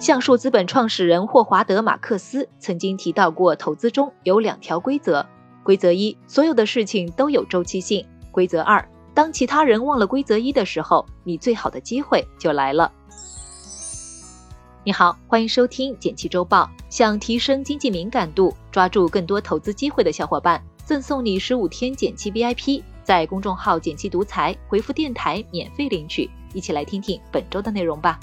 橡树资本创始人霍华德·马克思曾经提到过，投资中有两条规则：规则一，所有的事情都有周期性；规则二，当其他人忘了规则一的时候，你最好的机会就来了。你好，欢迎收听简七周报。想提升经济敏感度，抓住更多投资机会的小伙伴，赠送你十五天简七 VIP，在公众号“简七独裁回复“电台”免费领取。一起来听听本周的内容吧。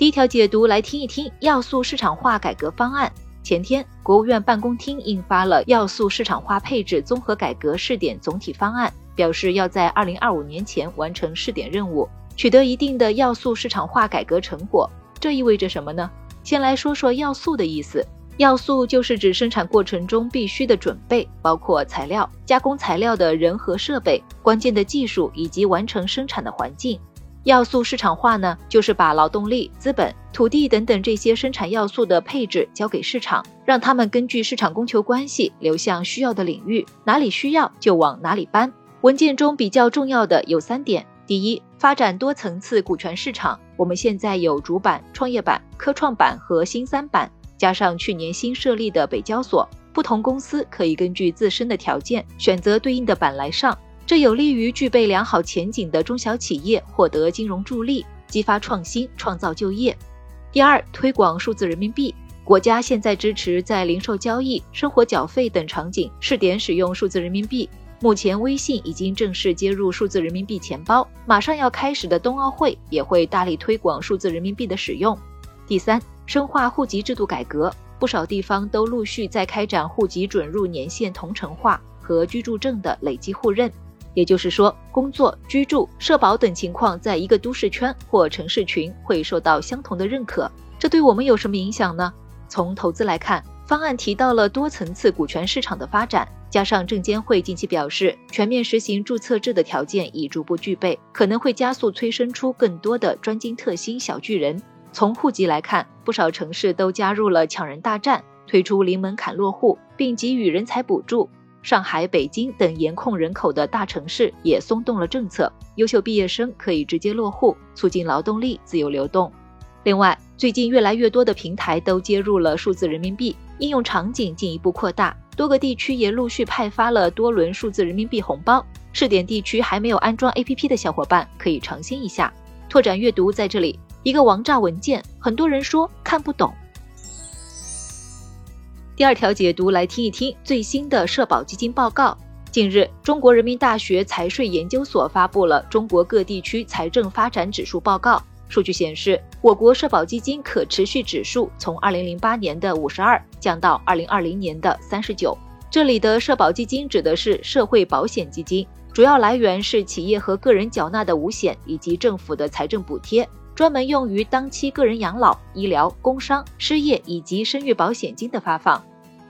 第一条解读来听一听要素市场化改革方案。前天，国务院办公厅印发了要素市场化配置综合改革试点总体方案，表示要在二零二五年前完成试点任务，取得一定的要素市场化改革成果。这意味着什么呢？先来说说要素的意思。要素就是指生产过程中必须的准备，包括材料、加工材料的人和设备、关键的技术以及完成生产的环境。要素市场化呢，就是把劳动力、资本、土地等等这些生产要素的配置交给市场，让他们根据市场供求关系流向需要的领域，哪里需要就往哪里搬。文件中比较重要的有三点：第一，发展多层次股权市场。我们现在有主板、创业板、科创板和新三板，加上去年新设立的北交所，不同公司可以根据自身的条件选择对应的板来上。这有利于具备良好前景的中小企业获得金融助力，激发创新，创造就业。第二，推广数字人民币。国家现在支持在零售交易、生活缴费等场景试点使用数字人民币。目前，微信已经正式接入数字人民币钱包，马上要开始的冬奥会也会大力推广数字人民币的使用。第三，深化户籍制度改革。不少地方都陆续在开展户籍准入年限同城化和居住证的累积互认。也就是说，工作、居住、社保等情况，在一个都市圈或城市群会受到相同的认可。这对我们有什么影响呢？从投资来看，方案提到了多层次股权市场的发展，加上证监会近期表示，全面实行注册制的条件已逐步具备，可能会加速催生出更多的专精特新小巨人。从户籍来看，不少城市都加入了抢人大战，推出零门槛落户，并给予人才补助。上海、北京等严控人口的大城市也松动了政策，优秀毕业生可以直接落户，促进劳动力自由流动。另外，最近越来越多的平台都接入了数字人民币，应用场景进一步扩大，多个地区也陆续派发了多轮数字人民币红包。试点地区还没有安装 APP 的小伙伴可以尝鲜一下。拓展阅读在这里，一个王炸文件，很多人说看不懂。第二条解读来听一听最新的社保基金报告。近日，中国人民大学财税研究所发布了中国各地区财政发展指数报告。数据显示，我国社保基金可持续指数从2008年的52降到2020年的39。这里的社保基金指的是社会保险基金，主要来源是企业和个人缴纳的五险以及政府的财政补贴。专门用于当期个人养老、医疗、工伤、失业以及生育保险金的发放，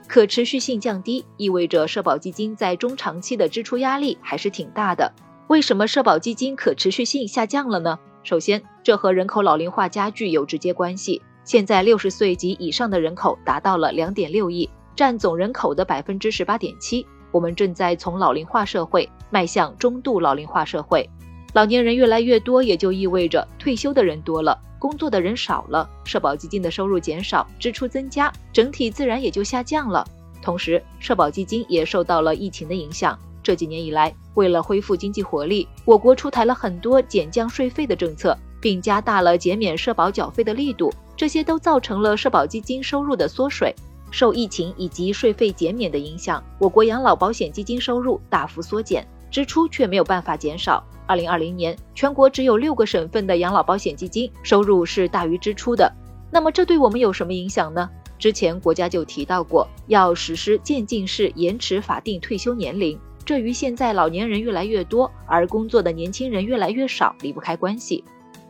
可持续性降低，意味着社保基金在中长期的支出压力还是挺大的。为什么社保基金可持续性下降了呢？首先，这和人口老龄化加剧有直接关系。现在六十岁及以上的人口达到了两点六亿，占总人口的百分之十八点七。我们正在从老龄化社会迈向中度老龄化社会。老年人越来越多，也就意味着退休的人多了，工作的人少了，社保基金的收入减少，支出增加，整体自然也就下降了。同时，社保基金也受到了疫情的影响。这几年以来，为了恢复经济活力，我国出台了很多减降税费的政策，并加大了减免社保缴费的力度，这些都造成了社保基金收入的缩水。受疫情以及税费减免的影响，我国养老保险基金收入大幅缩减。支出却没有办法减少。二零二零年，全国只有六个省份的养老保险基金收入是大于支出的。那么这对我们有什么影响呢？之前国家就提到过，要实施渐进式延迟法定退休年龄，这与现在老年人越来越多，而工作的年轻人越来越少离不开关系。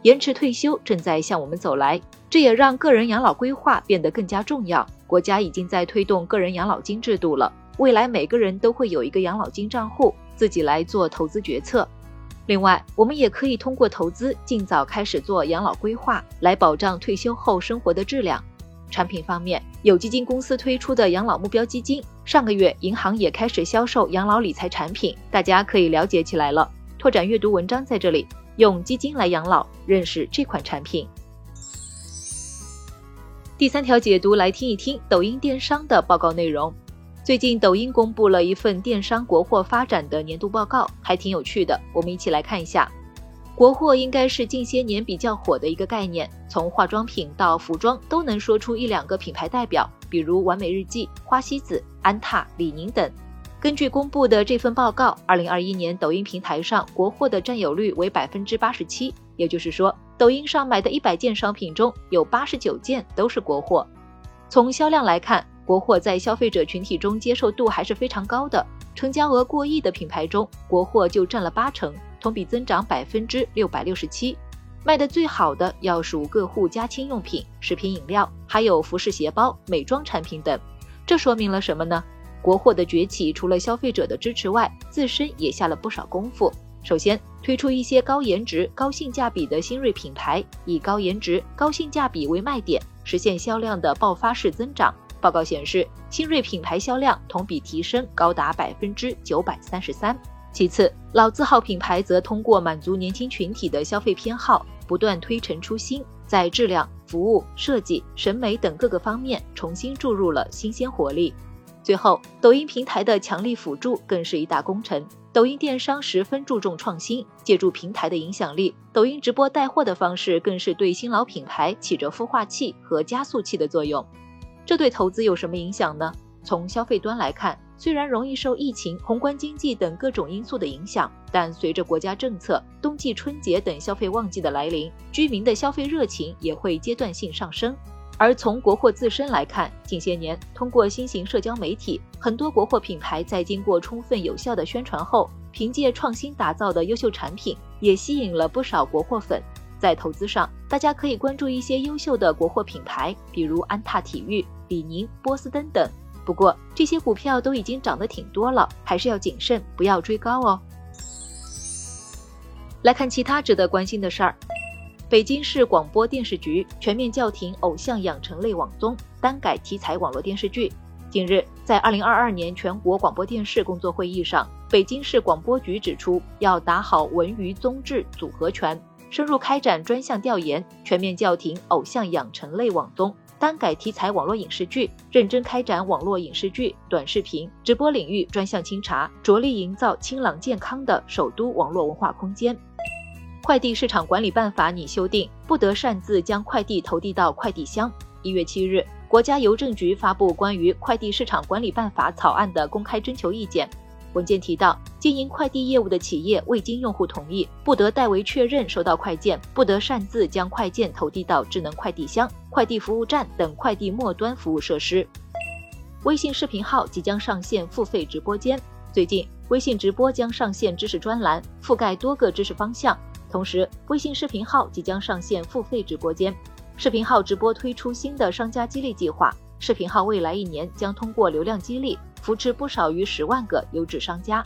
延迟退休正在向我们走来，这也让个人养老规划变得更加重要。国家已经在推动个人养老金制度了，未来每个人都会有一个养老金账户。自己来做投资决策。另外，我们也可以通过投资尽早开始做养老规划，来保障退休后生活的质量。产品方面，有基金公司推出的养老目标基金，上个月银行也开始销售养老理财产品，大家可以了解起来了。拓展阅读文章在这里，用基金来养老，认识这款产品。第三条解读来听一听抖音电商的报告内容。最近抖音公布了一份电商国货发展的年度报告，还挺有趣的，我们一起来看一下。国货应该是近些年比较火的一个概念，从化妆品到服装都能说出一两个品牌代表，比如完美日记、花西子、安踏、李宁等。根据公布的这份报告，二零二一年抖音平台上国货的占有率为百分之八十七，也就是说，抖音上买的一百件商品中有八十九件都是国货。从销量来看，国货在消费者群体中接受度还是非常高的，成交额过亿的品牌中，国货就占了八成，同比增长百分之六百六十七。卖的最好的要数各户家清用品、食品饮料，还有服饰鞋包、美妆产品等。这说明了什么呢？国货的崛起，除了消费者的支持外，自身也下了不少功夫。首先，推出一些高颜值、高性价比的新锐品牌，以高颜值、高性价比为卖点，实现销量的爆发式增长。报告显示，新锐品牌销量同比提升高达百分之九百三十三。其次，老字号品牌则通过满足年轻群体的消费偏好，不断推陈出新，在质量、服务、设计、审美等各个方面重新注入了新鲜活力。最后，抖音平台的强力辅助更是一大功臣。抖音电商十分注重创新，借助平台的影响力，抖音直播带货的方式更是对新老品牌起着孵化器和加速器的作用。这对投资有什么影响呢？从消费端来看，虽然容易受疫情、宏观经济等各种因素的影响，但随着国家政策、冬季春节等消费旺季的来临，居民的消费热情也会阶段性上升。而从国货自身来看，近些年通过新型社交媒体，很多国货品牌在经过充分有效的宣传后，凭借创新打造的优秀产品，也吸引了不少国货粉。在投资上，大家可以关注一些优秀的国货品牌，比如安踏体育、李宁、波司登等。不过这些股票都已经涨得挺多了，还是要谨慎，不要追高哦。来看其他值得关心的事儿。北京市广播电视局全面叫停偶像养成类网综，单改题材网络电视剧。近日，在二零二二年全国广播电视工作会议上，北京市广播局指出，要打好文娱综治组合拳，深入开展专项调研，全面叫停偶像养成类网综、单改题材网络影视剧，认真开展网络影视剧、短视频、直播领域专项清查，着力营造清朗健康的首都网络文化空间。快递市场管理办法拟修订，不得擅自将快递投递到快递箱。一月七日，国家邮政局发布关于快递市场管理办法草案的公开征求意见。文件提到，经营快递业务的企业未经用户同意，不得代为确认收到快件，不得擅自将快件投递到智能快递箱、快递服务站等快递末端服务设施。微信视频号即将上线付费直播间。最近，微信直播将上线知识专栏，覆盖多个知识方向。同时，微信视频号即将上线付费直播间。视频号直播推出新的商家激励计划，视频号未来一年将通过流量激励扶持不少于十万个优质商家。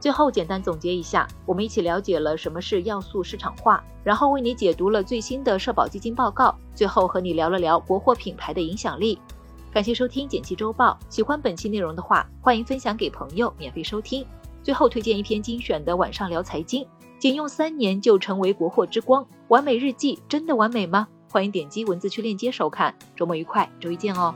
最后简单总结一下，我们一起了解了什么是要素市场化，然后为你解读了最新的社保基金报告，最后和你聊了聊国货品牌的影响力。感谢收听简七周报，喜欢本期内容的话，欢迎分享给朋友免费收听。最后推荐一篇精选的晚上聊财经，仅用三年就成为国货之光，完美日记真的完美吗？欢迎点击文字区链接收看。周末愉快，周一见哦。